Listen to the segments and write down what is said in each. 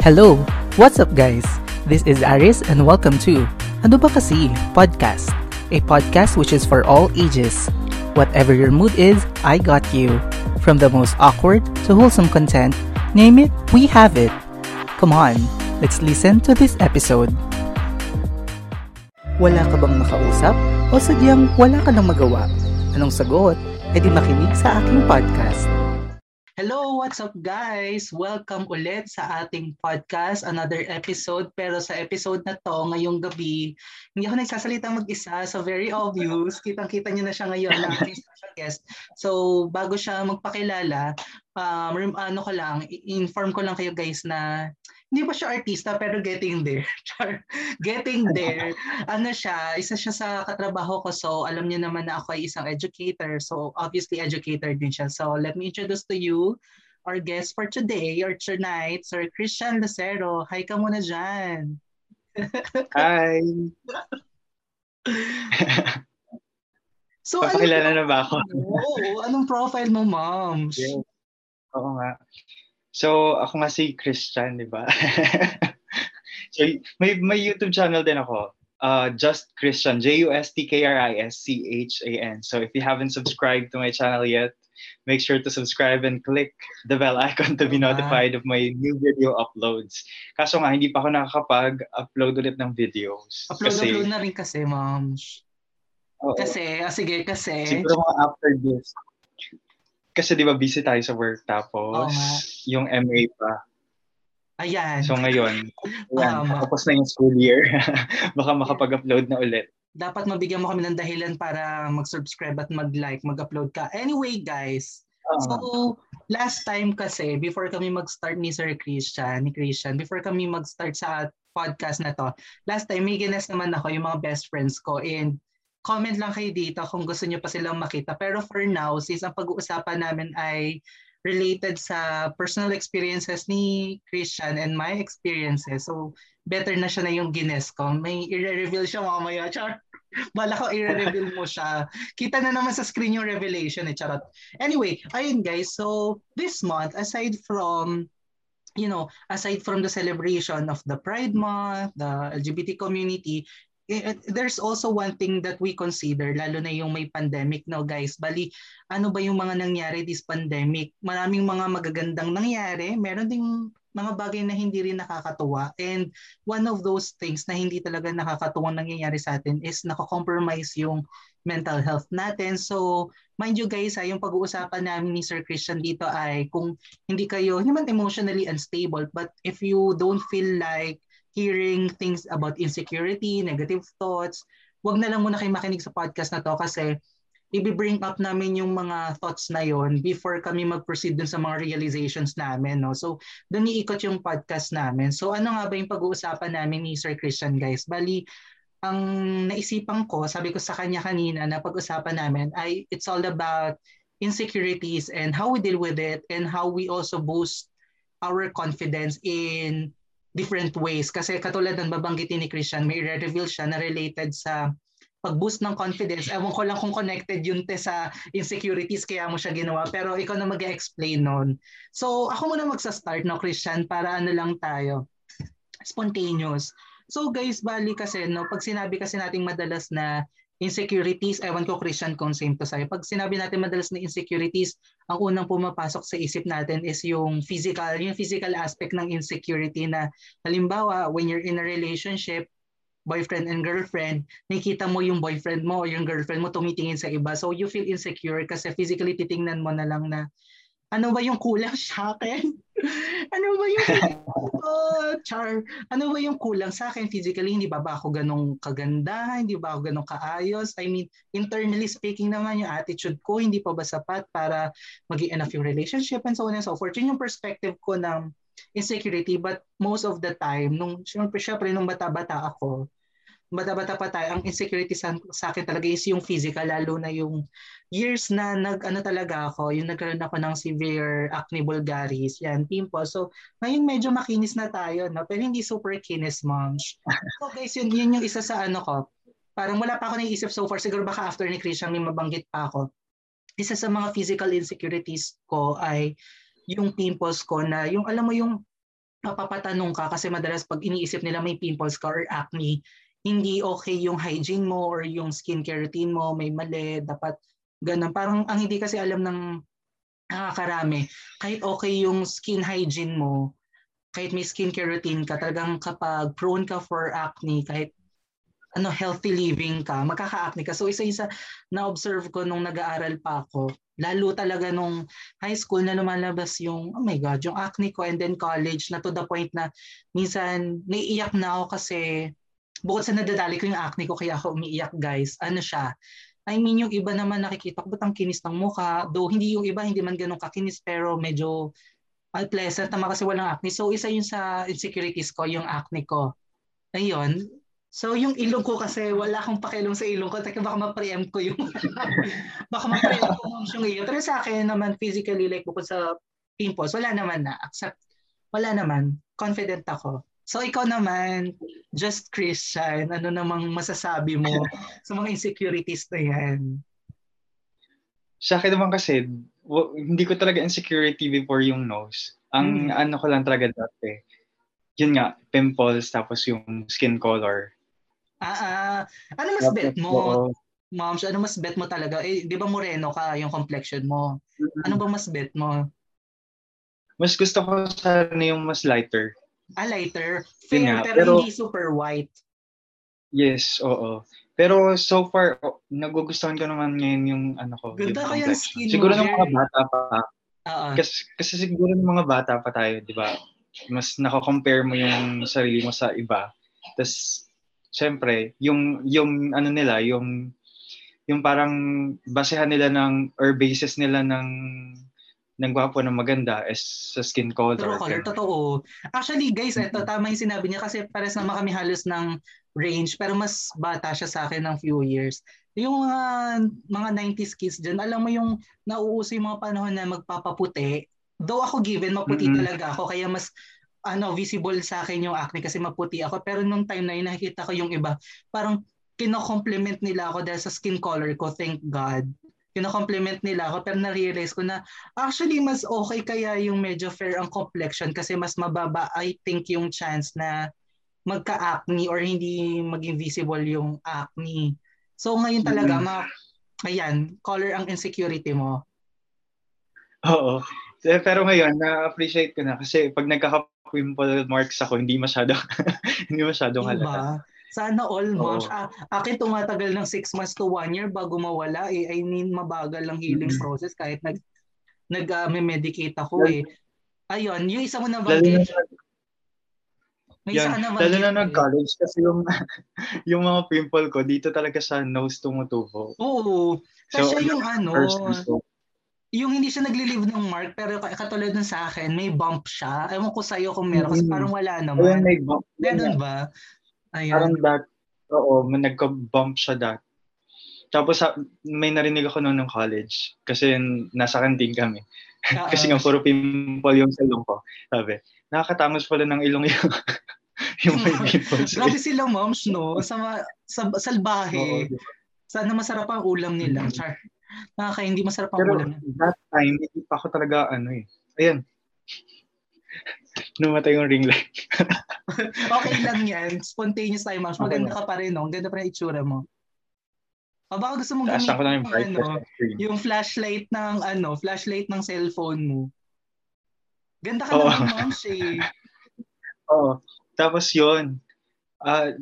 Hello! What's up guys? This is Aris and welcome to Ano Ba Kasi? Podcast. A podcast which is for all ages. Whatever your mood is, I got you. From the most awkward to wholesome content, name it, we have it. Come on, let's listen to this episode. Wala ka bang nakausap? O sadyang wala ka nang magawa? Anong sagot? E di makinig sa aking podcast. Hello, what's up guys? Welcome ulit sa ating podcast, another episode. Pero sa episode na to, ngayong gabi, hindi ako nagsasalitang mag-isa, so very obvious. Kitang-kita niyo na siya ngayon na ating special guest. So, bago siya magpakilala, um, ano ko lang, inform ko lang kayo guys na hindi pa siya artista pero getting there. getting there. Ano siya, isa siya sa katrabaho ko so alam niyo naman na ako ay isang educator. So obviously educator din siya. So let me introduce to you our guest for today or tonight, Sir Christian Lucero. Hi ka muna dyan. Hi. so, Papakilala ano, na ba ako? Oo, anong profile mo, ma'am? Yeah. Oo nga. So, ako nga si Christian, di ba? so, may, may YouTube channel din ako. Uh, Just Christian, J-U-S-T-K-R-I-S-C-H-A-N. So, if you haven't subscribed to my channel yet, make sure to subscribe and click the bell icon to be notified of my new video uploads. Kaso nga, hindi pa ako nakakapag-upload ulit ng videos. Upload, kasi, upload na rin kasi, ma'am. Oh, kasi, ah, sige, kasi. Siguro mga after this, kasi di ba busy tayo sa work tapos oh, yung MA pa. Ayan. So ngayon, ayan, um, tapos na yung school year. Baka makapag-upload na ulit. Dapat mabigyan mo kami ng dahilan para mag-subscribe at mag-like, mag-upload ka. Anyway, guys, uh-huh. so last time kasi, before kami mag-start ni Sir Christian, ni Christian, before kami mag-start sa podcast na to, last time may ginas naman ako yung mga best friends ko and comment lang kayo dito kung gusto niyo pa silang makita. Pero for now, since ang pag-uusapan namin ay related sa personal experiences ni Christian and my experiences. So, better na siya na yung Guinness ko. May i-reveal siya mamaya. Char. Bala ko i-reveal mo siya. Kita na naman sa screen yung revelation eh. Charot. Anyway, ayun guys. So, this month, aside from you know, aside from the celebration of the Pride Month, the LGBT community, there's also one thing that we consider, lalo na yung may pandemic no guys. Bali, ano ba yung mga nangyari this pandemic? Maraming mga magagandang nangyari. Meron ding mga bagay na hindi rin nakakatuwa. And one of those things na hindi talaga nakakatuwang nangyayari sa atin is nakakompromise yung mental health natin. So, mind you guys, ha, yung pag-uusapan namin ni Sir Christian dito ay kung hindi kayo, hindi man emotionally unstable, but if you don't feel like hearing things about insecurity, negative thoughts, wag na lang muna kayo makinig sa podcast na to kasi i-bring up namin yung mga thoughts na yon before kami mag-proceed dun sa mga realizations namin. No? So, doon iikot yung podcast namin. So, ano nga ba yung pag-uusapan namin ni Sir Christian, guys? Bali, ang naisipan ko, sabi ko sa kanya kanina na pag-usapan namin ay it's all about insecurities and how we deal with it and how we also boost our confidence in different ways. Kasi katulad ng babanggitin ni Christian, may re-reveal siya na related sa pag-boost ng confidence. Ewan ko lang kung connected yun te sa insecurities kaya mo siya ginawa. Pero ikaw na mag-explain nun. So ako muna magsa-start no Christian para ano lang tayo. Spontaneous. So guys, bali kasi no, pag sinabi kasi nating madalas na insecurities, ewan ko Christian kung same to sa'yo. Pag sinabi natin madalas na insecurities, ang unang pumapasok sa isip natin is yung physical, yung physical aspect ng insecurity na halimbawa, when you're in a relationship, boyfriend and girlfriend, nakita mo yung boyfriend mo o yung girlfriend mo tumitingin sa iba. So you feel insecure kasi physically titingnan mo na lang na ano ba yung kulang sa akin? ano ba yung oh, char? Ano ba yung kulang sa akin physically? Hindi ba ba ako ganong kaganda? Hindi ba ako ganong kaayos? I mean, internally speaking naman yung attitude ko, hindi pa ba sapat para maging enough yung relationship and so on and so forth. Yun yung perspective ko ng insecurity but most of the time, nung syempre, syempre nung bata-bata ako, bata-bata pa tayo, ang insecurity sa, sa akin talaga is yung physical, lalo na yung years na nag, ano talaga ako, yung nagkaroon ako ng severe acne vulgaris, yan, pimples. So, ngayon medyo makinis na tayo, no? pero hindi super kinis, mom. So guys, yun, yun yung isa sa ano ko, parang wala pa ako naisip so far, siguro baka after ni Christian may mabanggit pa ako. Isa sa mga physical insecurities ko ay yung pimples ko na yung alam mo yung mapapatanong ka kasi madalas pag iniisip nila may pimples ka or acne, hindi okay yung hygiene mo or yung skincare routine mo, may mali, dapat ganun. Parang ang hindi kasi alam ng nakakarami, kahit okay yung skin hygiene mo, kahit may skincare routine ka, talagang kapag prone ka for acne, kahit ano healthy living ka, magkaka-acne ka. So isa-isa na-observe ko nung nag-aaral pa ako. Lalo talaga nung high school na lumalabas yung, oh my God, yung acne ko and then college na to the point na minsan naiiyak na ako kasi bukod sa nadadali ko yung acne ko kaya ako umiiyak guys. Ano siya? I mean yung iba naman nakikita ko ba't ang kinis ng mukha? Though hindi yung iba hindi man ganun kakinis pero medyo unpleasant naman kasi walang acne. So isa yun sa insecurities ko, yung acne ko. Ayun, So yung ilong ko kasi wala akong pakialam sa ilong ko. Teka baka ma-preempt ko yung baka ma-preempt ko yung ilong. Pero sa akin naman physically like bukod sa pimples, wala naman na. Accept, wala naman. Confident ako. So ikaw naman, just Christian, ano namang masasabi mo sa mga insecurities na yan? Sa akin naman kasi, w- hindi ko talaga insecurity before yung nose. Ang hmm. ano ko lang talaga dati, yun nga, pimples, tapos yung skin color. Ah, ah. Ano mas bet mo? Ma'am, ano mas bet mo talaga? Eh, di ba moreno ka yung complexion mo? Ano ba mas bet mo? Mas gusto ko sana yung mas lighter. Ah, lighter? Fair, nga, pero, pero hindi super white. Yes, oo. Pero so far, oh, nagugustuhan ko naman ngayon yung ano ko. Ganda yung kaya skin Siguro ng mga bata pa. Uh-huh. Kasi, kasi siguro ng mga bata pa tayo, di ba? Mas nako-compare mo yung sarili mo sa iba. Tapos syempre, yung yung ano nila, yung yung parang basehan nila ng or basis nila ng ng gwapo ng maganda is sa skin color. True color, totoo. Actually, guys, ito tama yung sinabi niya kasi pares na kami halos ng range pero mas bata siya sa akin ng few years. Yung mga mga 90s kids dyan, alam mo yung nauuso yung mga panahon na magpapaputi. Though ako given, maputi mm-hmm. talaga ako kaya mas ano visible sa akin yung acne kasi maputi ako pero nung time na yun nakikita ko yung iba parang kino-compliment nila ako dahil sa skin color ko thank God kino-compliment nila ako pero na-realize ko na actually mas okay kaya yung medyo fair ang complexion kasi mas mababa I think yung chance na magka-acne or hindi maging visible yung acne so ngayon talaga mm-hmm. ma ayan color ang insecurity mo Oo. Pero ngayon, na-appreciate ko na kasi pag nagkaka pimple marks ako, hindi masyado hindi masyadong diba? Sana all months. Ah, akin tumatagal ng 6 months to 1 year bago mawala. Eh, I mean, mabagal lang healing mm-hmm. process kahit nag nag uh, medicate ako eh. Ayun, yung isa mo na bagay. May yan, isa na lalo na nag-college kasi yung yung mga pimple ko dito talaga sa nose tumutubo. Oo. Kasi so, yung ano, yung hindi siya nagli-leave ng mark pero katulad ng sa akin, may bump siya. Ewan ko sa'yo kung meron kasi parang wala naman. Ayun, may bump. Meron ba? Ayun. Parang that, oo, nagka-bump siya that. Tapos may narinig ako noon ng college kasi nasa kantin kami. Kasi nga puro pimple yung salong ko. Sabi, nakakatamos pala ng ilong yung yung may pimples. Grabe sila moms, no? Sa, sa salbahe. Oo, Sana masarap ang ulam nila. Char. Nakaka hindi masarap ang Pero ulam. that time, hindi pa ako talaga ano eh. Ayan. Numatay yung ring light. okay lang yan. Spontaneous time match. Maganda ka pa rin, no? Ganda pa rin itsura mo. O baka gusto mong gamitin yung, ano, yung flashlight ng ano, flashlight ng cellphone mo. Ganda ka oh. naman, ma'am, eh. Oo. Tapos yun, uh,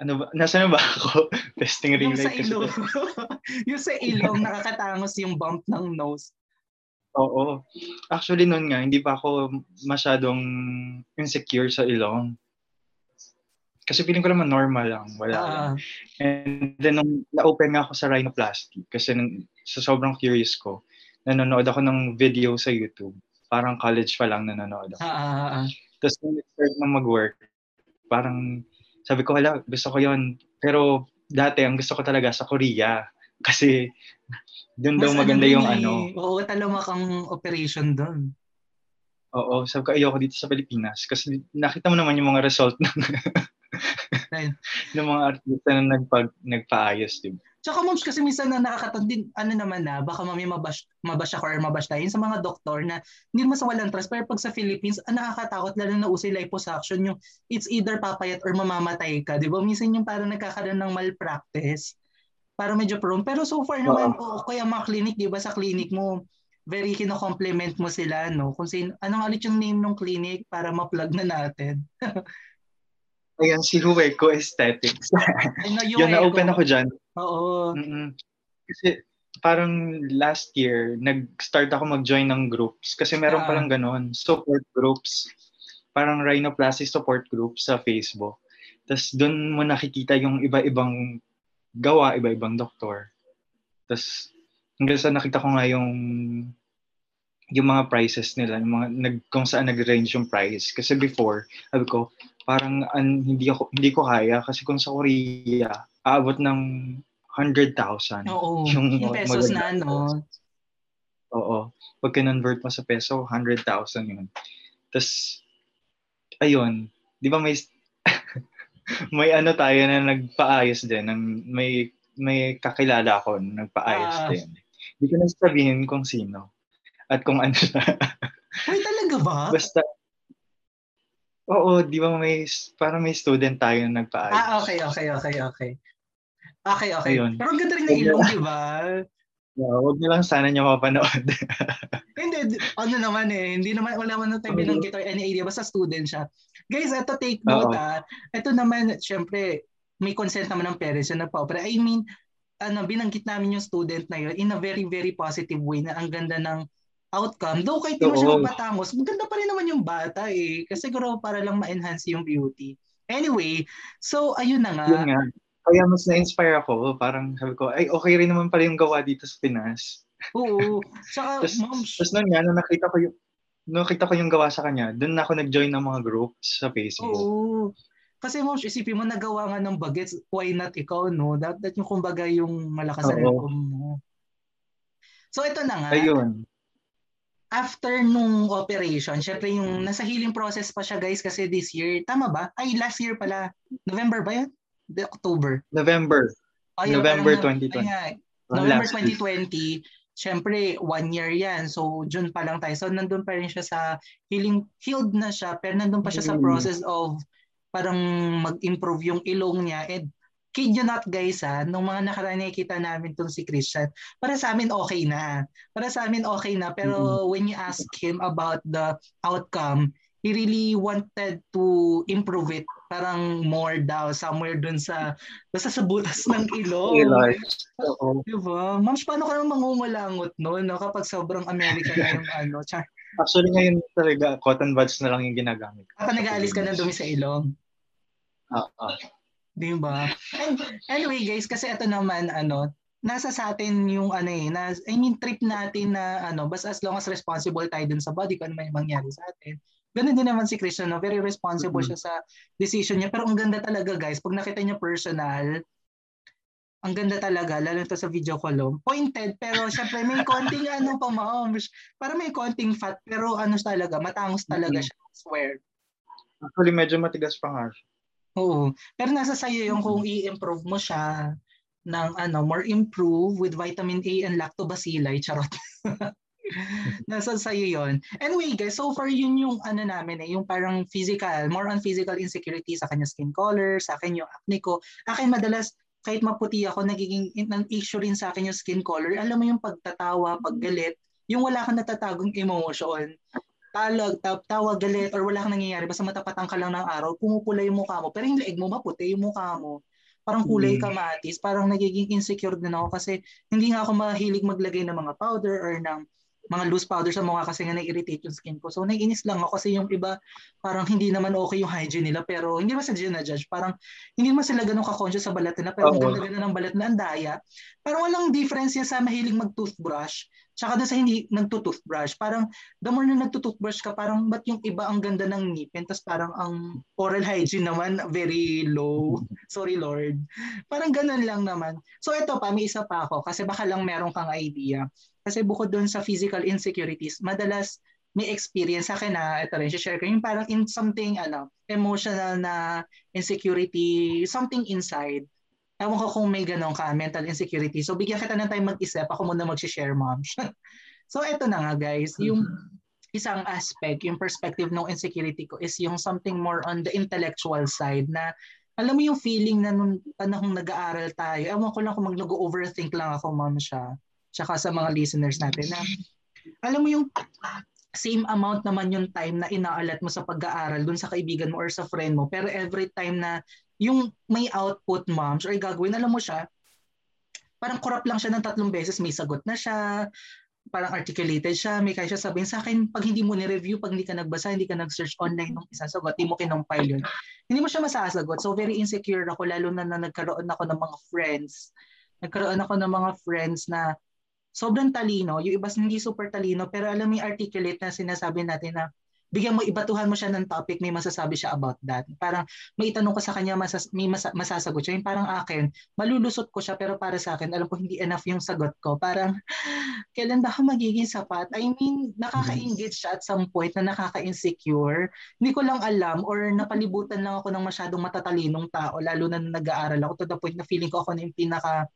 ano ba? Nasa na ba ako? Testing ring light. Yung sa ilong. yung sa ilong, nakakatangos yung bump ng nose. Oo. Actually, noon nga, hindi pa ako masyadong insecure sa ilong. Kasi feeling ko naman normal lang. Wala uh, lang. And then, nung na-open nga ako sa rhinoplasty, kasi nung, sa sobrang curious ko, nanonood ako ng video sa YouTube. Parang college pa lang nanonood ako. Uh, uh, uh. Tapos, nung start na mag-work, parang sabi ko, hala, gusto ko yon Pero dati, ang gusto ko talaga sa Korea. Kasi doon daw maganda ano yung eh. ano. Oo, talamak ang operation doon. Oo, sabi ko, ayoko dito sa Pilipinas. Kasi nakita mo naman yung mga result ng, ng mga artista na nagpag, nagpaayos. Diba? Tsaka moms kasi minsan na nakakatan din, ano naman na, baka mami mabash, mabash ako or mabash tayo sa mga doktor na hindi naman sa walang trust. Pero pag sa Philippines, ang nakakatakot lalo na uso liposuction yung it's either papayat or mamamatay ka. Di ba? Minsan yung parang nagkakaroon ng malpractice. Para medyo prone. Pero so far naman, uh, oh, kaya mga clinic, di ba sa clinic mo, very kino-compliment mo sila, no? Kung sin, anong alit yung name ng clinic para ma-plug na natin. Ayan, si Hueco Aesthetics. Ay, no, Yun, na-open ako dyan. Oo. Mm-mm. Kasi parang last year, nag-start ako mag-join ng groups. Kasi meron uh, palang ganon, support groups. Parang rhinoplasty support group sa Facebook. Tapos doon mo nakikita yung iba-ibang gawa, iba-ibang doktor. Tapos hanggang sa nakita ko nga yung yung mga prices nila, yung mga nag, kung saan nag-range yung price. Kasi before, sabi ko, parang an, hindi ako hindi ko kaya kasi kung sa Korea, aabot ng 100,000. Oo, yung, yung pesos na ano. Oo. Pag convert mo sa peso, 100,000 yun. Tapos, ayun, di ba may may ano tayo na nagpaayos din, ng, may may kakilala ako na nagpaayos ah. din. Hindi ko na sabihin kung sino at kung ano siya. Wait, talaga ba? Basta, oo, di ba may, parang may student tayo na nagpaayos. Ah, okay, okay, okay, okay. Okay, okay. Ayun. Pero ang ganda rin ng ilong, di ba? Yeah, huwag niyo lang sana niya mapanood. hindi, ano naman eh, hindi naman, wala naman tayo binanggit or any idea, basta student siya. Guys, ito take note Uh-oh. ah. Ito naman, syempre, may consent naman ng parents na pa. Pero I mean, ano, binanggit namin yung student na yun in a very, very positive way na ang ganda ng outcome. Though kahit di mo siya magpatangos, maganda pa rin naman yung bata eh. Kasi siguro para lang ma-enhance yung beauty. Anyway, so ayun na nga. Yun nga. Kaya mas na-inspire ako. Parang sabi ko, ay okay rin naman pala yung gawa dito sa Pinas. Oo. Saka, tapos, moms. Tapos nun nga, nung nakita ko yung, nung nakita ko yung gawa sa kanya, doon ako nag-join ng mga groups sa Facebook. Oo. Kasi moms, isipin mo, nagawa nga ng bagets, why not ikaw, no? That, that yung kumbaga yung malakas na mo. So ito na nga. Ayun after nung operation, syempre yung nasa healing process pa siya guys kasi this year, tama ba? Ay, last year pala. November ba yun? The October. November. Ay, November parang, 2020. Ay, November 2020. Syempre, one year yan. So, June pa lang tayo. So, nandun pa rin siya sa healing, healed na siya, pero nandun pa siya sa mm. process of parang mag-improve yung ilong niya. And kid you not guys ha, nung mga nakaraan nakikita namin tong si Christian, para sa amin okay na. Para sa amin okay na. Pero mm-hmm. when you ask him about the outcome, he really wanted to improve it parang more daw somewhere dun sa basta sa butas ng ilong. Oo. Diba? Mams, paano ka naman mangungulangot no, no kapag sobrang American yung ano? Char. Actually ngayon talaga cotton buds na lang yung ginagamit. Kapag nag-aalis ka ng dumi sa ilong? Oo. Uh, uh. Di ba? And anyway guys, kasi ito naman ano, nasa sa atin yung ano eh, na, I mean trip natin na ano, basta as long as responsible tayo dun sa body kung ano may mangyari sa atin. Ganun din naman si Christian, no? very responsible mm-hmm. siya sa decision niya. Pero ang ganda talaga guys, pag nakita niyo personal, ang ganda talaga, lalo to sa video. Oh. Pointed, pero syempre may konting ano pa ma'am. Para may konting fat, pero ano talaga, matangos talaga mm-hmm. siya. I swear. Actually, medyo matigas pa nga siya. Oo. Pero nasa sayo yung kung i-improve mo siya ng ano, more improve with vitamin A and lactobacilli, charot. nasa sayo yon. Anyway guys, so far yun yung ano namin eh, yung parang physical, more on physical insecurity sa kanya skin color, sa akin yung acne ko. Akin madalas kahit maputi ako, nagiging ng issue rin sa akin yung skin color. Alam mo yung pagtatawa, paggalit, yung wala kang natatagong emotion talag, taw- tawag, galit, or wala kang nangyayari, basta matapatan ka lang ng araw, pumupula yung mukha mo. Pero yung leeg mo, maputi yung mukha mo. Parang kulay mm. kamatis, parang nagiging insecure din ako kasi hindi nga ako mahilig maglagay ng mga powder or ng mga loose powder sa mukha kasi nga na-irritate yung skin ko. So naiinis lang ako kasi yung iba parang hindi naman okay yung hygiene nila pero hindi ba sila na-judge. Parang hindi naman sila ganun ka-conscious sa balat nila pero ang ganda-ganda ng balat na ang daya. Parang walang difference yan sa mahilig mag-toothbrush Tsaka doon sa hindi nagtutoothbrush, parang the more na nagtutoothbrush ka, parang ba't yung iba ang ganda ng ngipin, tapos parang ang oral hygiene naman very low. Sorry Lord. Parang ganun lang naman. So ito pa, may isa pa ako, kasi baka lang meron kang idea. Kasi bukod doon sa physical insecurities, madalas may experience sa akin na ito rin, share ko yung parang in something ano, emotional na insecurity, something inside Ewan ko kung may ganun ka, mental insecurity. So bigyan kita ng time mag-isip, ako muna mag-share, mom. so eto na nga guys, yung mm-hmm. isang aspect, yung perspective ng insecurity ko is yung something more on the intellectual side na alam mo yung feeling na nung panahong nag-aaral tayo, ewan ko lang kung mag-overthink lang ako, ma'am siya, tsaka sa mga listeners natin na alam mo yung same amount naman yung time na inaalat mo sa pag-aaral dun sa kaibigan mo or sa friend mo, pero every time na yung may output moms or gagawin, alam mo siya, parang corrupt lang siya ng tatlong beses, may sagot na siya, parang articulated siya, may kaya siya sabihin sa akin, pag hindi mo ni-review, pag hindi ka nagbasa, hindi ka nag-search online ng isang sagot, hindi mo kinompile yun. Hindi mo siya masasagot. So very insecure ako, lalo na na nagkaroon ako ng mga friends. Nagkaroon ako ng mga friends na sobrang talino, yung iba hindi super talino, pero alam mo yung articulate na sinasabi natin na bigyan mo, ibatuhan mo siya ng topic, may masasabi siya about that. Parang may itanong ka sa kanya, masas, may mas, masasagot siya. Yung parang akin, malulusot ko siya, pero para sa akin, alam ko hindi enough yung sagot ko. Parang, kailan ba ako magiging sapat? I mean, nakaka-engage siya at some point na nakaka-insecure. Hindi ko lang alam or napalibutan lang ako ng masyadong matatalinong tao, lalo na nag-aaral ako to the point na feeling ko ako na yung pinaka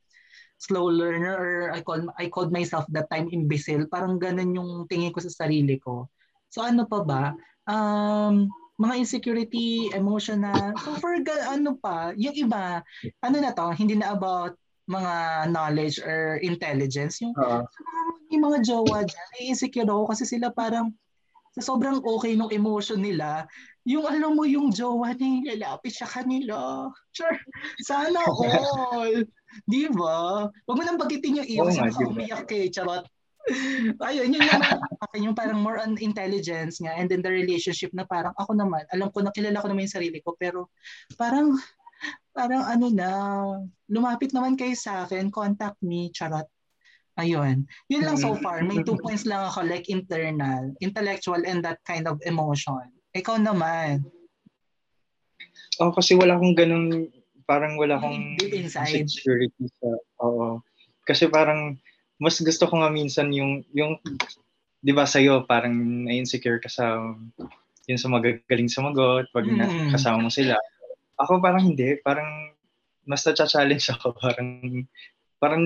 slow learner or I call I called myself that time imbecile. Parang ganun yung tingin ko sa sarili ko. So ano pa ba? Um, mga insecurity, emotional. So for ano pa, yung iba, ano na to, hindi na about mga knowledge or intelligence. Yung, uh-huh. yung mga jowa dyan, ay insecure ako kasi sila parang sa sobrang okay ng emotion nila, yung alam mo yung jowa niya, lalapit siya kanila. Sure, sana all. Di ba? Huwag mo nang bagitin yung iyo oh, kasi baka umiyak eh. Charot. Ayun, yun naman akin yung parang more on intelligence nga and then the relationship na parang ako naman, alam ko na kilala ko naman yung sarili ko pero parang parang ano na, lumapit naman kayo sa akin, contact me, charot. Ayun. Yun lang so far. May two points lang ako like internal, intellectual and that kind of emotion. Ikaw naman. Oh, kasi wala akong ganun, parang wala akong inside. Security sa, oo. Kasi parang mas gusto ko nga minsan yung, yung 'di ba sa'yo parang na-insecure ka sa yun sa magagaling sumagot pag mm. kasama mo sila. Ako parang hindi, parang mas na-challenge ako, parang parang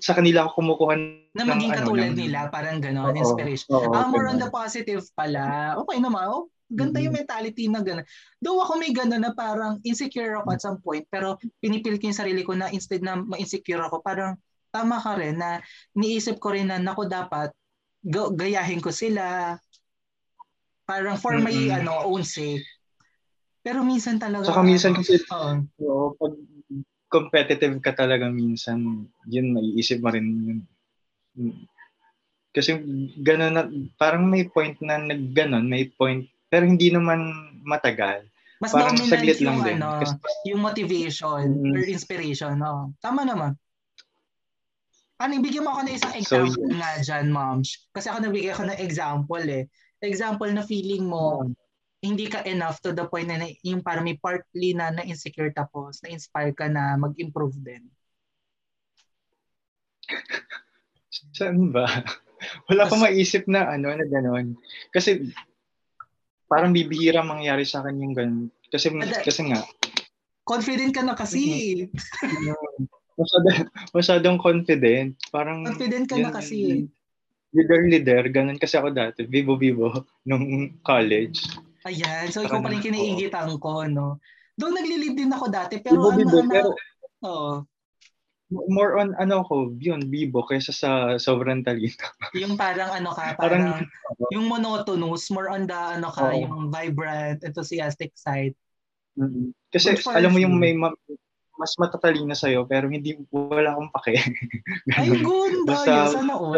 sa kanila ako kumukuha na maging ano, katulad ng, nila, parang gano'n, inspiration. Oo, ah, more on the positive pala. Okay naman, oh, ganda mm-hmm. yung mentality na gano'n. Though ako may gano'n na parang insecure ako at some point, pero pinipil ko yung sarili ko na instead na ma-insecure ako, parang tama ka rin na niisip ko rin na nako dapat gayahin ko sila parang for my mm-hmm. ano own sake. Pero minsan talaga Saka minsan kasi uh, oo, pag competitive ka talaga minsan, yun maiisip mo rin yun. Kasi gano'n na, parang may point na nagganon, may point, pero hindi naman matagal. Mas parang dominant yung, lang din. Ano, Kasi, yung motivation mm, or inspiration. No? Tama naman. Ano, bigyan mo ako ng isang example so, nga dyan, ma'am. Kasi ako nabigyan ako ng example eh. Example na feeling mo, hmm. hindi ka enough to the point na yung parang may partly na na-insecure tapos na-inspire ka na mag-improve din. Saan ba? Wala akong maisip na ano, na gano'n. Kasi parang bibihira mangyari sa akin yung gano'n. Kasi, kasi nga. Confident ka na kasi. masyadong, masyadong confident. Parang, confident ka yun, na kasi. Leader, leader. Ganun kasi ako dati. Vivo-vivo nung college. Ayan. So, ikaw pa rin kiniingitan ko, no? Doon nagli-lead din ako dati. Pero Vivo, ano, ano, pero, oh. More on ano ko, yun, Bibo kaysa sa sobrang talino. yung parang ano ka, parang, parang yung monotonous, more on the ano ka, oh. yung vibrant, enthusiastic side. Mm-hmm. Kasi alam mo yung may ma- mas matatalino sa'yo pero hindi wala akong pake. Ay, good. Basta, sana all.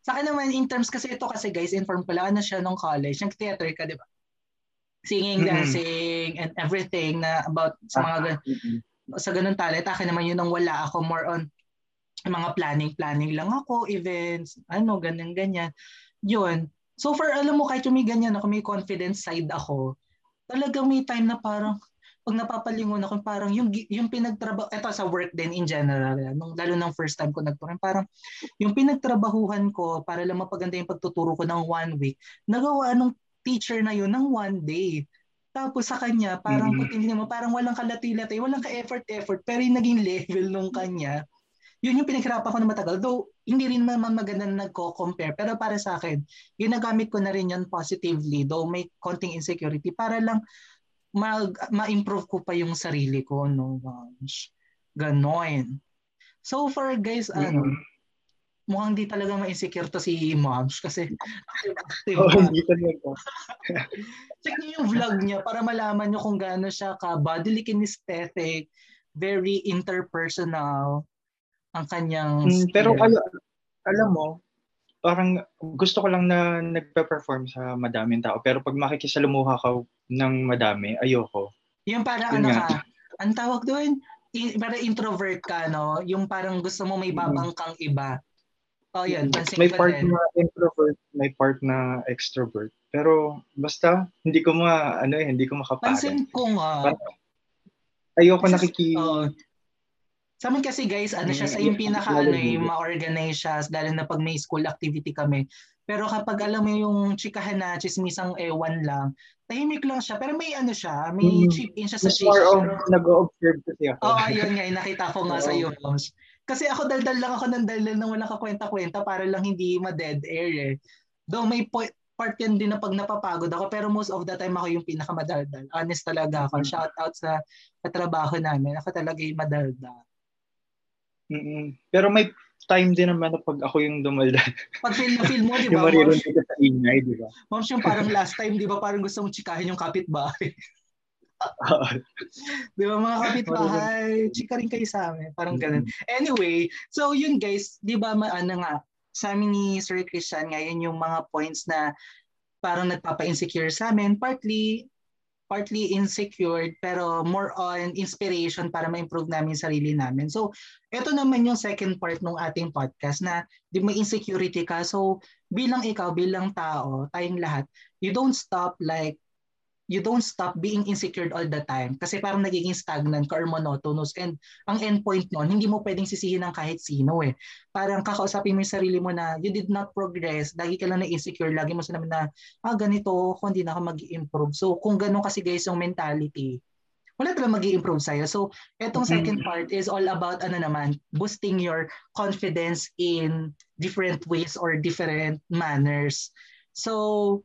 Sa akin naman, in terms kasi ito kasi guys, inform pala, ano siya nung college, nag-theater ka, di ba? Singing, mm-hmm. dancing, and everything na about sa mga mm-hmm. Sa ganun talent. Akin naman yun ang wala ako. More on mga planning, planning lang ako, events, ano, ganyan, ganyan. Yun. So far, alam mo, kahit yung may ganyan ako, may confidence side ako, talagang may time na parang, pag napapalingon ako, parang yung, yung pinagtrabaho, eto sa work din in general, nung, lalo nung first time ko nagturo, parang yung pinagtrabahuhan ko para lang mapaganda yung pagtuturo ko ng one week, nagawa nung teacher na yun ng one day. Tapos sa kanya, parang mm-hmm. mo, parang walang kalati-lati, walang ka-effort-effort, pero yung naging level nung kanya, yun yung pinaghirapan ko na matagal. Though, hindi rin naman maganda na nagko-compare. Pero para sa akin, ginagamit ko na rin yan positively. Though may konting insecurity para lang mag, ma-improve ko pa yung sarili ko. No? Ganon. So far guys, mm-hmm. ano, mukhang di talaga ma-insecure to si Moms kasi active oh, hindi talaga. Check niyo yung vlog niya para malaman niyo kung gaano siya ka bodily kinesthetic, very interpersonal, ang kanyang mm, Pero al- alam mo, parang gusto ko lang na nagpe-perform sa madaming tao. Pero pag makikisalumuha ka ng madami, ayoko. Yung para ano ka, ang tawag doon, in, para introvert ka, no? Yung parang gusto mo may babang kang iba. Oh, yan. May part din. na introvert, may part na extrovert. Pero basta hindi ko ma ano eh, hindi ko makaparang. Pansin ko nga. Ayoko nakiki uh, sa amin kasi guys, ano siya sa yung pinaka ano eh, ma-organize siya, lalo na pag may school activity kami. Pero kapag alam mo yung chikahan na chismisang ewan lang, tahimik lang siya. Pero may ano siya, may mm. chip in siya sa chis. More of nag-observe kasi ako. Oo, oh, ayun nga, nakita ko nga sa iyo, Moms. Kasi ako daldal lang ako ng daldal nang wala kakwenta-kwenta para lang hindi ma-dead air eh. Though may point, part yan din na pag napapagod ako, pero most of the time ako yung pinakamadaldal. Honest talaga ako. Mm-hmm. Shout out sa, sa trabaho namin. Ako talaga yung madaldal. Mm-mm. Pero may time din naman na pag ako yung dumalda. Pag feel na feel mo, di ba? yung maririnig ka sa ingay, di ba? Moms, yung parang last time, di ba? Parang gusto mong chikahin yung kapitbahay. di ba mga kapitbahay, chika rin kayo sa amin. Parang ganun. Anyway, so yun guys, di ba ano nga, sa amin ni Sir Christian ngayon yung mga points na parang nagpapa-insecure sa amin. Partly, partly insecure pero more on inspiration para ma-improve namin sarili namin. So, ito naman yung second part ng ating podcast na di may insecurity ka. So, bilang ikaw, bilang tao, tayong lahat, you don't stop like you don't stop being insecure all the time kasi parang nagiging stagnant ka or monotonous and ang endpoint nun, hindi mo pwedeng sisihin ng kahit sino eh. Parang kakausapin mo yung sarili mo na you did not progress, lagi ka lang na insecure, lagi mo sinabi na, ah ganito, kung hindi na ako mag-improve. So kung gano'n kasi guys yung mentality, wala talaga mag improve sa'yo. So, etong mm-hmm. second part is all about ano naman, boosting your confidence in different ways or different manners. So,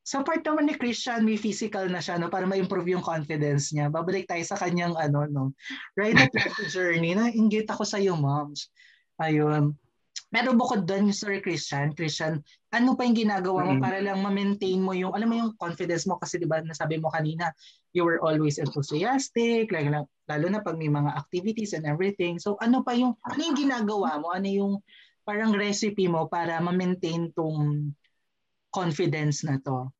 sa part naman ni Christian, may physical na siya no, para ma-improve yung confidence niya. Babalik tayo sa kanyang ano, no, right at the journey. Na ingit ako sa iyo, moms. Ayun. Pero bukod doon, Sir Christian, Christian, ano pa yung ginagawa mo mm-hmm. para lang ma-maintain mo yung, alam mo yung confidence mo kasi di ba nasabi mo kanina, you were always enthusiastic, like, lalo na pag may mga activities and everything. So ano pa yung, ano yung ginagawa mo? Ano yung parang recipe mo para ma-maintain tong confidence na to?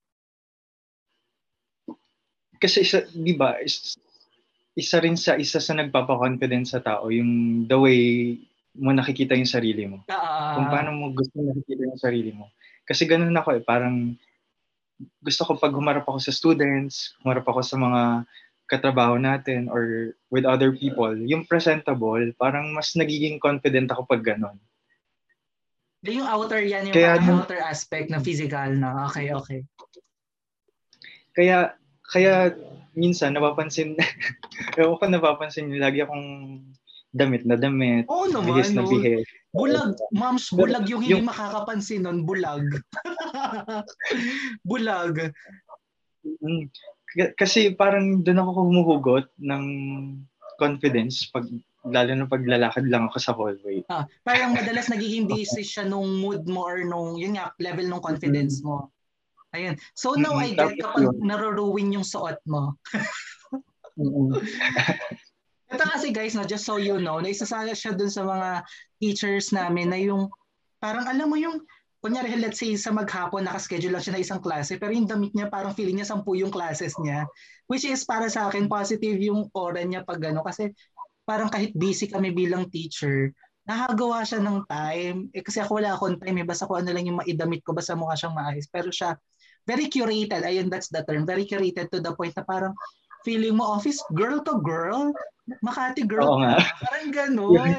kasi isa, di ba, is, isa rin sa isa sa nagpapa-confidence sa tao yung the way mo nakikita yung sarili mo. Uh, Kung paano mo gusto nakikita yung sarili mo. Kasi ganun ako eh, parang gusto ko pag humarap ako sa students, humarap ako sa mga katrabaho natin or with other people, yung presentable, parang mas nagiging confident ako pag ganun. Yung outer yan, yung Kaya, outer aspect na physical na. Okay, okay. Kaya kaya minsan napapansin, ewan ko napapansin niyo, lagi akong damit na damit. Oo oh, naman. Bihis na bihis. Bulag, moms, bulag yung hindi yung, makakapansin nun, bulag. bulag. Mm, kasi parang doon ako humuhugot ng confidence pag lalo na paglalakad lang ako sa hallway. Ah, parang madalas nagiging busy siya nung mood mo or nung yun nga level ng confidence mo. Ayun. So now mm-hmm. I get kapag naruruwin yung suot mo. mm-hmm. Ito kasi guys, no, just so you know, naisasala siya dun sa mga teachers namin na yung parang alam mo yung kunyari let's say sa maghapon nakaschedule lang siya na isang klase pero yung damit niya parang feeling niya sampu yung classes niya which is para sa akin positive yung aura niya pag ano kasi parang kahit busy kami bilang teacher nakagawa siya ng time eh kasi ako wala akong time eh basta ko ano lang yung maidamit ko basta mukha siyang maayos pero siya very curated. Ayun, that's the term. Very curated to the point na parang feeling mo office girl to girl. Makati girl. Oo nga. Parang gano'n.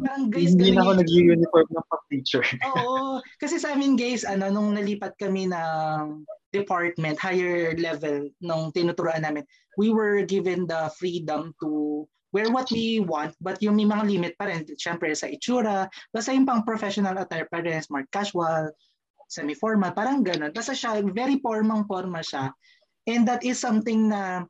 parang guys, Hindi na ako nag-uniform ng pang-teacher. Oo. Kasi sa amin guys, ano, nung nalipat kami ng department, higher level nung tinuturuan namin, we were given the freedom to wear what we want, but yung may mga limit pa rin, syempre sa itsura, basta yung pang professional attire pa rin, smart casual, semi-formal, parang ganun. Basta siya, very formang forma siya. And that is something na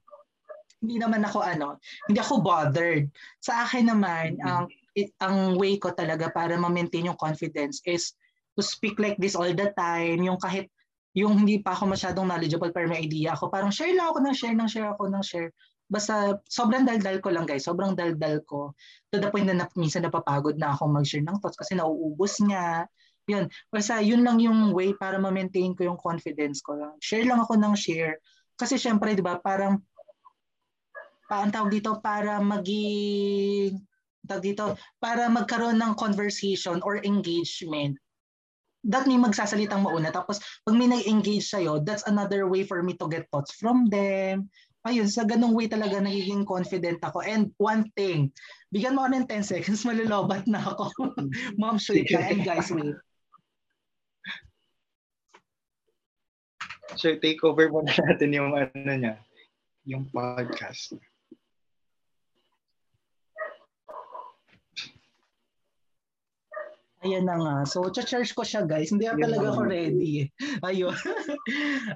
hindi naman ako ano, hindi ako bothered. Sa akin naman, mm-hmm. ang it, ang way ko talaga para ma-maintain yung confidence is to speak like this all the time, yung kahit yung hindi pa ako masyadong knowledgeable pero may idea ako, parang share lang ako ng share ng share ako ng share. Basta sobrang daldal ko lang guys, sobrang daldal ko. To the point na, na minsan napapagod na ako mag-share ng thoughts kasi nauubos nga. Yun. Basta yun lang yung way para ma-maintain ko yung confidence ko. Share lang ako ng share. Kasi syempre, di ba, parang paano tawag dito, para maging tawag dito, para magkaroon ng conversation or engagement that may magsasalitang mauna. Tapos, pag may nag-engage sa'yo, that's another way for me to get thoughts from them. Ayun, sa ganung way talaga nagiging confident ako. And one thing, bigyan mo ako ng 10 seconds, malulubat na ako. Mom, shoot ka. And guys, wait. So, take over mo na natin yung ano niya, yung podcast. Ayan na nga. So, cha-charge ko siya, guys. Hindi pa talaga ako ready. Ayun.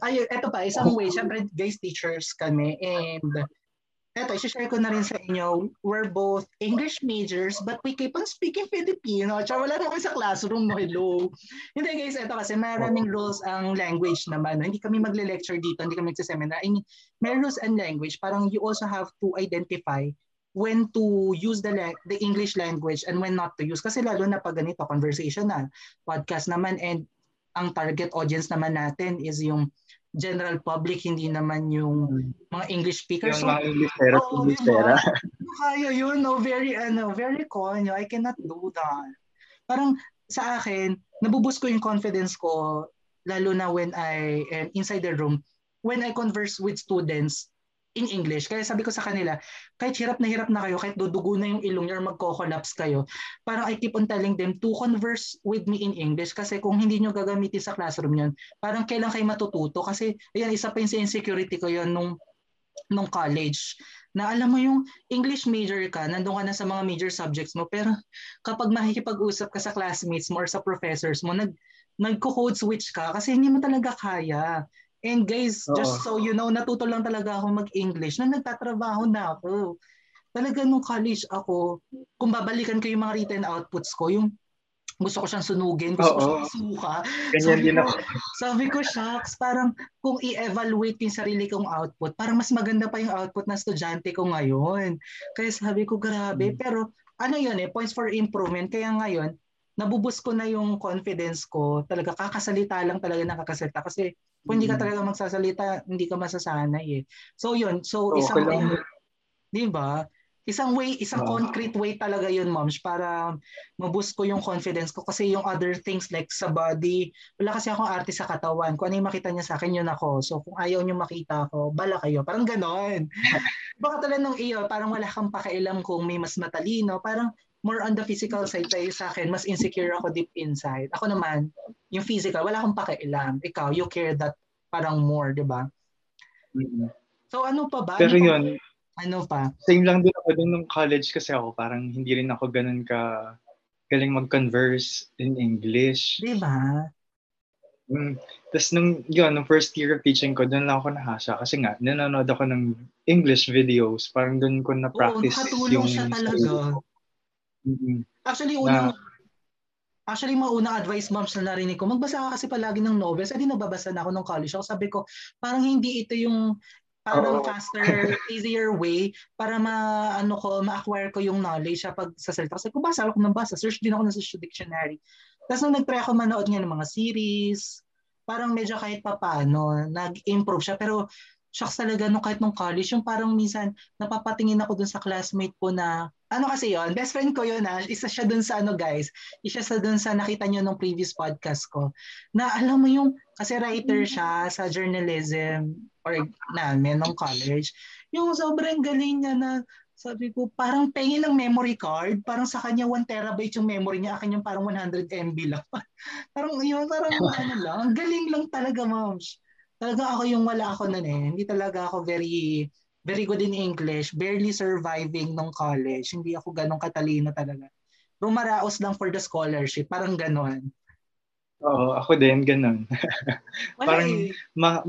Ayun, eto pa, isang way. Siyempre, guys, teachers kami. And eto, isi-share ko na rin sa inyo. We're both English majors, but we keep on speaking Filipino. Tsaka wala na kami sa classroom, no? Hello. Hindi, guys, eto kasi maraming rules ang language naman. No? Hindi kami magle-lecture dito, hindi kami magsiseminar. I mean, may rules and language. Parang you also have to identify when to use the the English language and when not to use. Kasi lalo na pag ganito conversational podcast naman and ang target audience naman natin is yung general public hindi naman yung mga English speakers. Yung mga English pera oh, English pera kaya yun no very ano very konyo I cannot do that. Parang sa akin nabubus ko yung confidence ko lalo na when I am inside the room when I converse with students in English. Kaya sabi ko sa kanila, kahit hirap na hirap na kayo, kahit dudugo na yung ilong niyo or magko-collapse kayo, parang I keep on telling them to converse with me in English kasi kung hindi nyo gagamitin sa classroom yun, parang kailan kayo matututo kasi ayan, isa pa yung insecurity ko yun nung nung college na alam mo yung English major ka, nandun ka na sa mga major subjects mo, pero kapag makikipag-usap ka sa classmates mo or sa professors mo, nag, nagko-code switch ka kasi hindi mo talaga kaya. And guys, Oo. just so you know, natuto lang talaga ako mag-English na nagtatrabaho na ako. Talaga nung college ako, kung babalikan ko yung mga written outputs ko, yung gusto ko siyang sunugin, gusto Oo. ko siyang suka. Ganyan sabi din ako. sabi ko, shucks, parang kung i-evaluate yung sarili kong output, parang mas maganda pa yung output ng estudyante ko ngayon. Kaya sabi ko, grabe. Hmm. Pero ano yun eh, points for improvement. Kaya ngayon, nabubus ko na yung confidence ko. Talaga, kakasalita lang talaga nakakasalita. Kasi kung hindi ka mm. talaga magsasalita, hindi ka masasanay eh. So yun, so oh, isang way, di ba? Isang way, isang oh. concrete way talaga yun, moms, para maboost ko yung confidence ko. Kasi yung other things like sa body, wala kasi akong arte sa katawan. Kung ano yung makita niya sa akin, yun ako. So kung ayaw niyo makita ako, bala kayo. Parang ganon. Baka talaga nung iyo, parang wala kang pakialam kung may mas matalino. Parang more on the physical side tayo sa akin, mas insecure ako deep inside. Ako naman, yung physical, wala akong pakialam. Ikaw, you care that parang more, di ba? Mm-hmm. So ano pa ba? Pero ano yun, pa, ano pa? Same lang din ako din nung college kasi ako, parang hindi rin ako ganun ka galing mag-converse in English. Di ba? Mm. Tapos nung, yun, nung first year of teaching ko, doon lang ako nahasa. Kasi nga, nanonood ako ng English videos. Parang doon ko na-practice Oo, yung... siya talaga. Mm-hmm. Actually, unang, na, Actually, mga unang advice moms na narinig ko, magbasa ka kasi palagi ng novels. Eh, di nababasa na ako nung college. Ako sabi ko, parang hindi ito yung parang oh. faster, easier way para ma ano ko, ma-acquire ko yung knowledge sa pag sa salita. Kasi kung basa ako ng basa, search din ako ng sa dictionary. Tapos nung nag-try ako manood nga ng mga series, parang medyo kahit pa paano, nag-improve siya. Pero shocks talaga nung kahit nung college, yung parang minsan napapatingin ako dun sa classmate ko na ano kasi yon best friend ko yun ha, isa siya dun sa ano guys, isa sa dun sa nakita nyo nung previous podcast ko, na alam mo yung, kasi writer siya sa journalism or namin nung college, yung sobrang galing niya na sabi ko, parang pengi ng memory card, parang sa kanya 1 terabyte yung memory niya, akin yung parang 100 MB lang. parang yun, parang ano lang, galing lang talaga moms talaga ako yung wala ako nun eh. Hindi talaga ako very very good in English, barely surviving nung college. Hindi ako ganong katalino talaga. Rumaraos lang for the scholarship, parang ganon. Oo, ako din, ganon. parang eh. ma-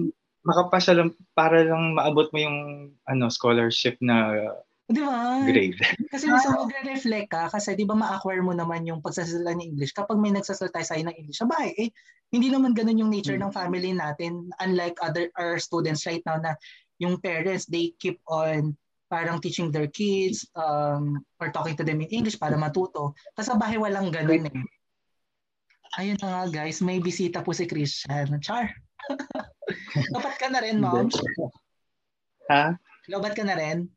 makapasa lang para lang maabot mo yung ano scholarship na Di ba? Grade. Kasi nasa magre-reflect ka kasi di ba ma-acquire mo naman yung pagsasalita ng English kapag may nagsasalita sa'yo ng English. Sabay, eh, hindi naman ganun yung nature hmm. ng family natin unlike other our students right now na yung parents, they keep on parang teaching their kids um, or talking to them in English para matuto. Kasi sa bahay walang ganun eh. Ayun na nga guys, may bisita po si Christian. Char. Lobat ka na rin, mom? Ha? Lobat ka na rin?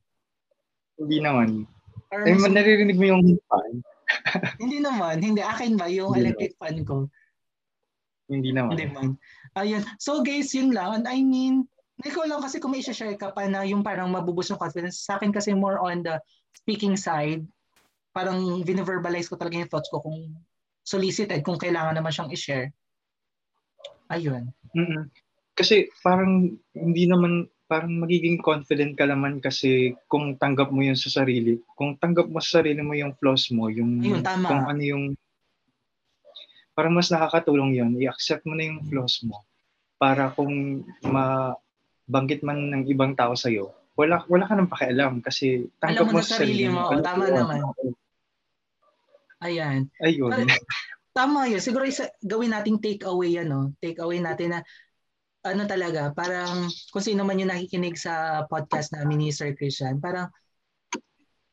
Hindi naman. Or eh, mas... naririnig mo yung fan? hindi naman. Hindi. Akin ba yung hindi electric fan ko? Hindi naman. Hindi man. Ayun. So guys, yun lang. And I mean, ikaw lang kasi kung may share ka pa na yung parang mabubus ng confidence. Sa akin kasi more on the speaking side. Parang viniverbalize ko talaga yung thoughts ko kung solicited, kung kailangan naman siyang i-share. Ayun. Mm-hmm. Kasi parang hindi naman parang magiging confident ka naman kasi kung tanggap mo yun sa sarili. Kung tanggap mo sa sarili mo yung flaws mo, yung Ayun, tama. kung ano yung parang mas nakakatulong yun. I-accept mo na yung flaws mo para kung mabanggit man ng ibang tao sa iyo, wala wala ka nang pakialam kasi tanggap mo, mo sa sarili mo. mo. Tama naman. Ayan. Ayun. Tama yun. Siguro isa, gawin nating take away yan, no? Take away natin na ano talaga, parang kung sino man yung nakikinig sa podcast namin ni Sir Christian, parang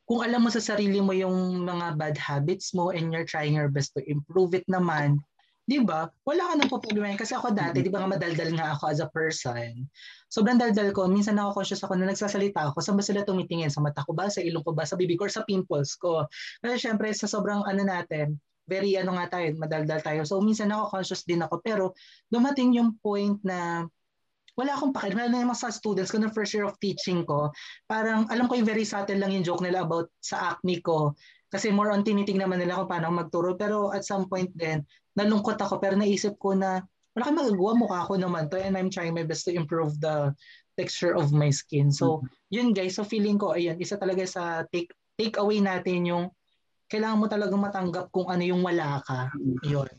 kung alam mo sa sarili mo yung mga bad habits mo and you're trying your best to improve it naman, di ba? Wala ka nang problema Kasi ako dati, di ba nga madaldal nga ako as a person. Sobrang daldal ko. Minsan ako conscious ako na nagsasalita ako. Saan ba sila tumitingin? Sa mata ko ba? Sa ilong ko ba? Sa bibig ko? Or sa pimples ko? Kasi syempre, sa sobrang ano natin, very ano nga tayo, madaldal tayo. So minsan ako conscious din ako pero dumating yung point na wala akong pakialam. Lalo na yung sa students ko na first year of teaching ko, parang alam ko yung very subtle lang yung joke nila about sa acne ko. Kasi more on tiniting naman nila kung paano magturo. Pero at some point din, nalungkot ako. Pero naisip ko na wala kang magagawa, mukha ko naman to and I'm trying my best to improve the texture of my skin. So, mm-hmm. yun guys. So, feeling ko, ayan, isa talaga sa take, take away natin yung kailangan mo talagang matanggap kung ano yung wala ka. Yun.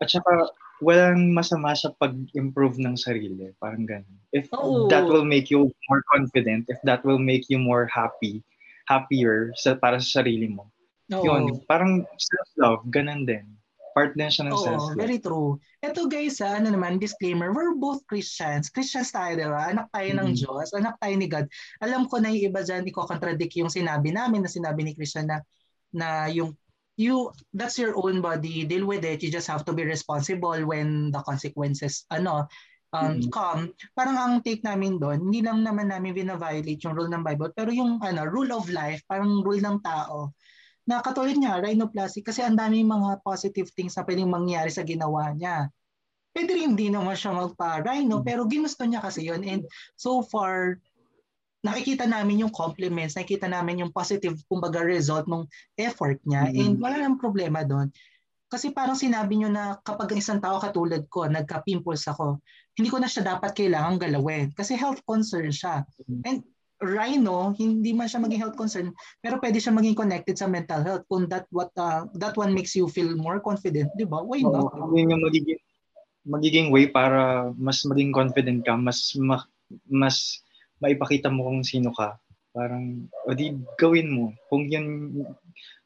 At saka, walang masama sa pag-improve ng sarili. Parang ganun. If Oo. that will make you more confident, if that will make you more happy, happier sa, para sa sarili mo. Oo. Yun, parang self-love, ganun din. Part din siya ng Oo, self-love. very true. Ito guys, ha, ano naman, disclaimer, we're both Christians. Christians tayo, di ba? Anak tayo mm-hmm. ng Diyos, anak tayo ni God. Alam ko na yung iba dyan, iko-contradict yung sinabi namin na sinabi ni Christian na na yung you that's your own body deal with it you just have to be responsible when the consequences ano um, mm-hmm. come parang ang take namin doon hindi lang naman namin vina-violate yung rule ng Bible pero yung ano rule of life parang rule ng tao na katulad niya rhinoplasty kasi ang dami mga positive things na pwedeng mangyari sa ginawa niya pwede rin hindi naman siya magpa-rhino mm-hmm. pero ginusto niya kasi yon and so far nakikita namin yung compliments, nakikita namin yung positive, kumbaga, result ng effort niya. Mm-hmm. And wala nang problema doon. Kasi parang sinabi niyo na kapag isang tao katulad ko, nagka-pimples ako, hindi ko na siya dapat kailangang galawin. Kasi health concern siya. Mm-hmm. And rhino, hindi man siya maging health concern, pero pwede siya maging connected sa mental health kung that what uh, that one makes you feel more confident, di ba? Why not? Oo, yun yung magiging magiging way para mas maging confident ka, mas ma, mas maipakita mo kung sino ka. Parang, o di gawin mo. Kung yun,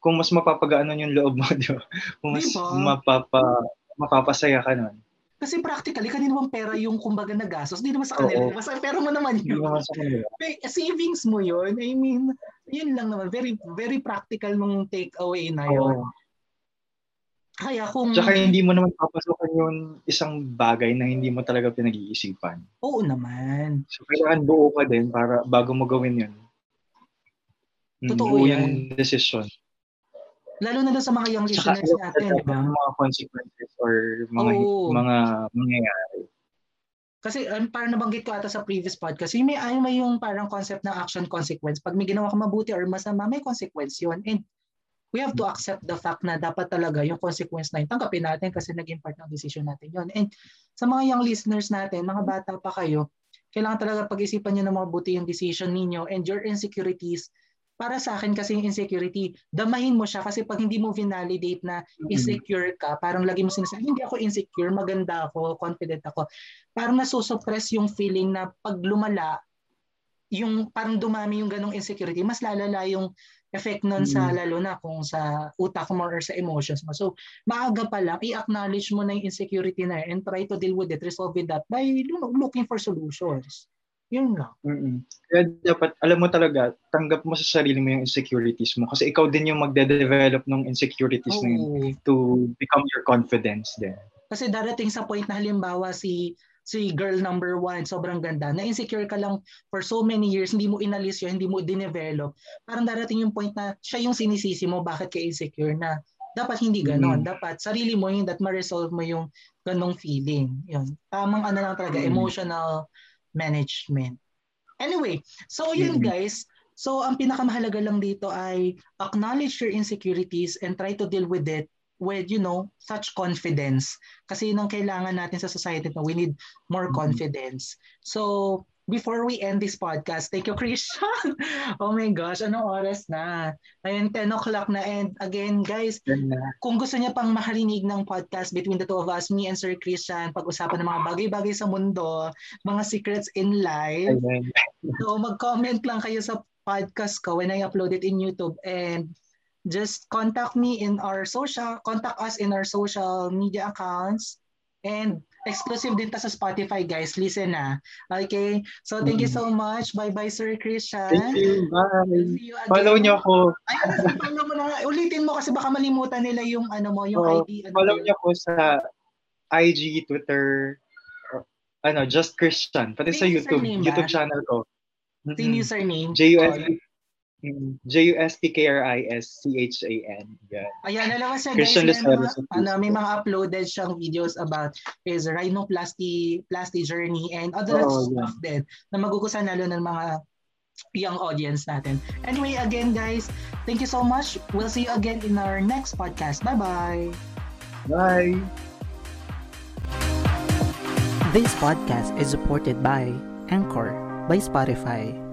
kung mas mapapagaano yung loob mo, di ba? Kung mas diba? mapapa, mapapasaya ka nun. Kasi practically, kanina bang pera yung kumbaga nagastos? Hindi naman sa kanila. Oo. Basta pera mo naman yun. Hindi naman sa kanila. Savings mo yun. I mean, yun lang naman. Very very practical nung take away na yun. Oo. Kaya kung... Tsaka hindi mo naman papasokan yung isang bagay na hindi mo talaga pinag-iisipan. Oo naman. So, kailangan buo ka din para bago mo gawin yun. Mm, Totoo buo yan. yung decision. Lalo na doon sa mga young listeners natin, di ba? Mga consequences or mga Oo. mga mangyayari. Kasi um, parang nabanggit ko ata sa previous podcast, yung may, may yung parang concept ng action consequence. Pag may ginawa ka mabuti or masama, may consequence yun. And we have to accept the fact na dapat talaga yung consequence na yun, tanggapin natin kasi naging part ng decision natin yon And sa mga young listeners natin, mga bata pa kayo, kailangan talaga pag-isipan nyo na mabuti yung decision ninyo and your insecurities. Para sa akin kasi yung insecurity, damahin mo siya kasi pag hindi mo validate na insecure ka, parang lagi mo sinasabi, hindi ako insecure, maganda ako, confident ako. Parang nasusuppress yung feeling na pag lumala, yung parang dumami yung ganong insecurity, mas lalala yung effect nun mm-hmm. sa lalo na kung sa utak mo or sa emotions mo. So, maaga pa lang, i-acknowledge mo na yung insecurity na yun and try to deal with it, resolve it that by you know, looking for solutions. Yun lang. Mm-mm. Kaya dapat, alam mo talaga, tanggap mo sa sarili mo yung insecurities mo kasi ikaw din yung magde-develop ng insecurities oh. na yun to become your confidence din. Kasi darating sa point na halimbawa si si girl number one, sobrang ganda, na insecure ka lang for so many years, hindi mo inalis yun, hindi mo dinevelop, parang darating yung point na siya yung sinisisi mo, bakit ka insecure na dapat hindi ganon. Mm. Dapat sarili mo yung that ma-resolve mo yung ganong feeling. Yun. Tamang ano lang talaga, mm. emotional management. Anyway, so yun mm. guys, So ang pinakamahalaga lang dito ay acknowledge your insecurities and try to deal with it with, you know, such confidence. Kasi yun ang kailangan natin sa society na we need more mm-hmm. confidence. So, before we end this podcast, thank you, Christian. oh my gosh, anong oras na? Ayun, 10 o'clock na. And again, guys, kung gusto niya pang makarinig ng podcast between the two of us, me and Sir Christian, pag-usapan ng mga bagay-bagay sa mundo, mga secrets in life. so, mag-comment lang kayo sa podcast ko when I upload it in YouTube. And just contact me in our social, contact us in our social media accounts. And exclusive din ta sa Spotify, guys. Listen na. Okay? So, thank you so much. Bye-bye, Sir Christian. Thank you. Bye. Follow niyo ako. Ay, ano, follow mo na. Ulitin mo kasi baka malimutan nila yung ano mo, yung oh, ID. Ano follow niyo ako sa IG, Twitter, ano, Just Christian. Pati sa YouTube, YouTube channel ko. Sino yung surname? J-U-S-E J-U-S-P-K-R-I-S-C-H-A-N. Yeah. Ayan, alam mo siya guys, may mga, ano, may mga uploaded siyang videos about his rhinoplasty plasty journey and other oh, stuff yeah. din na magugustuhan lalo ng mga young audience natin. Anyway, again guys, thank you so much. We'll see you again in our next podcast. Bye-bye. Bye. This podcast is supported by Anchor by Spotify.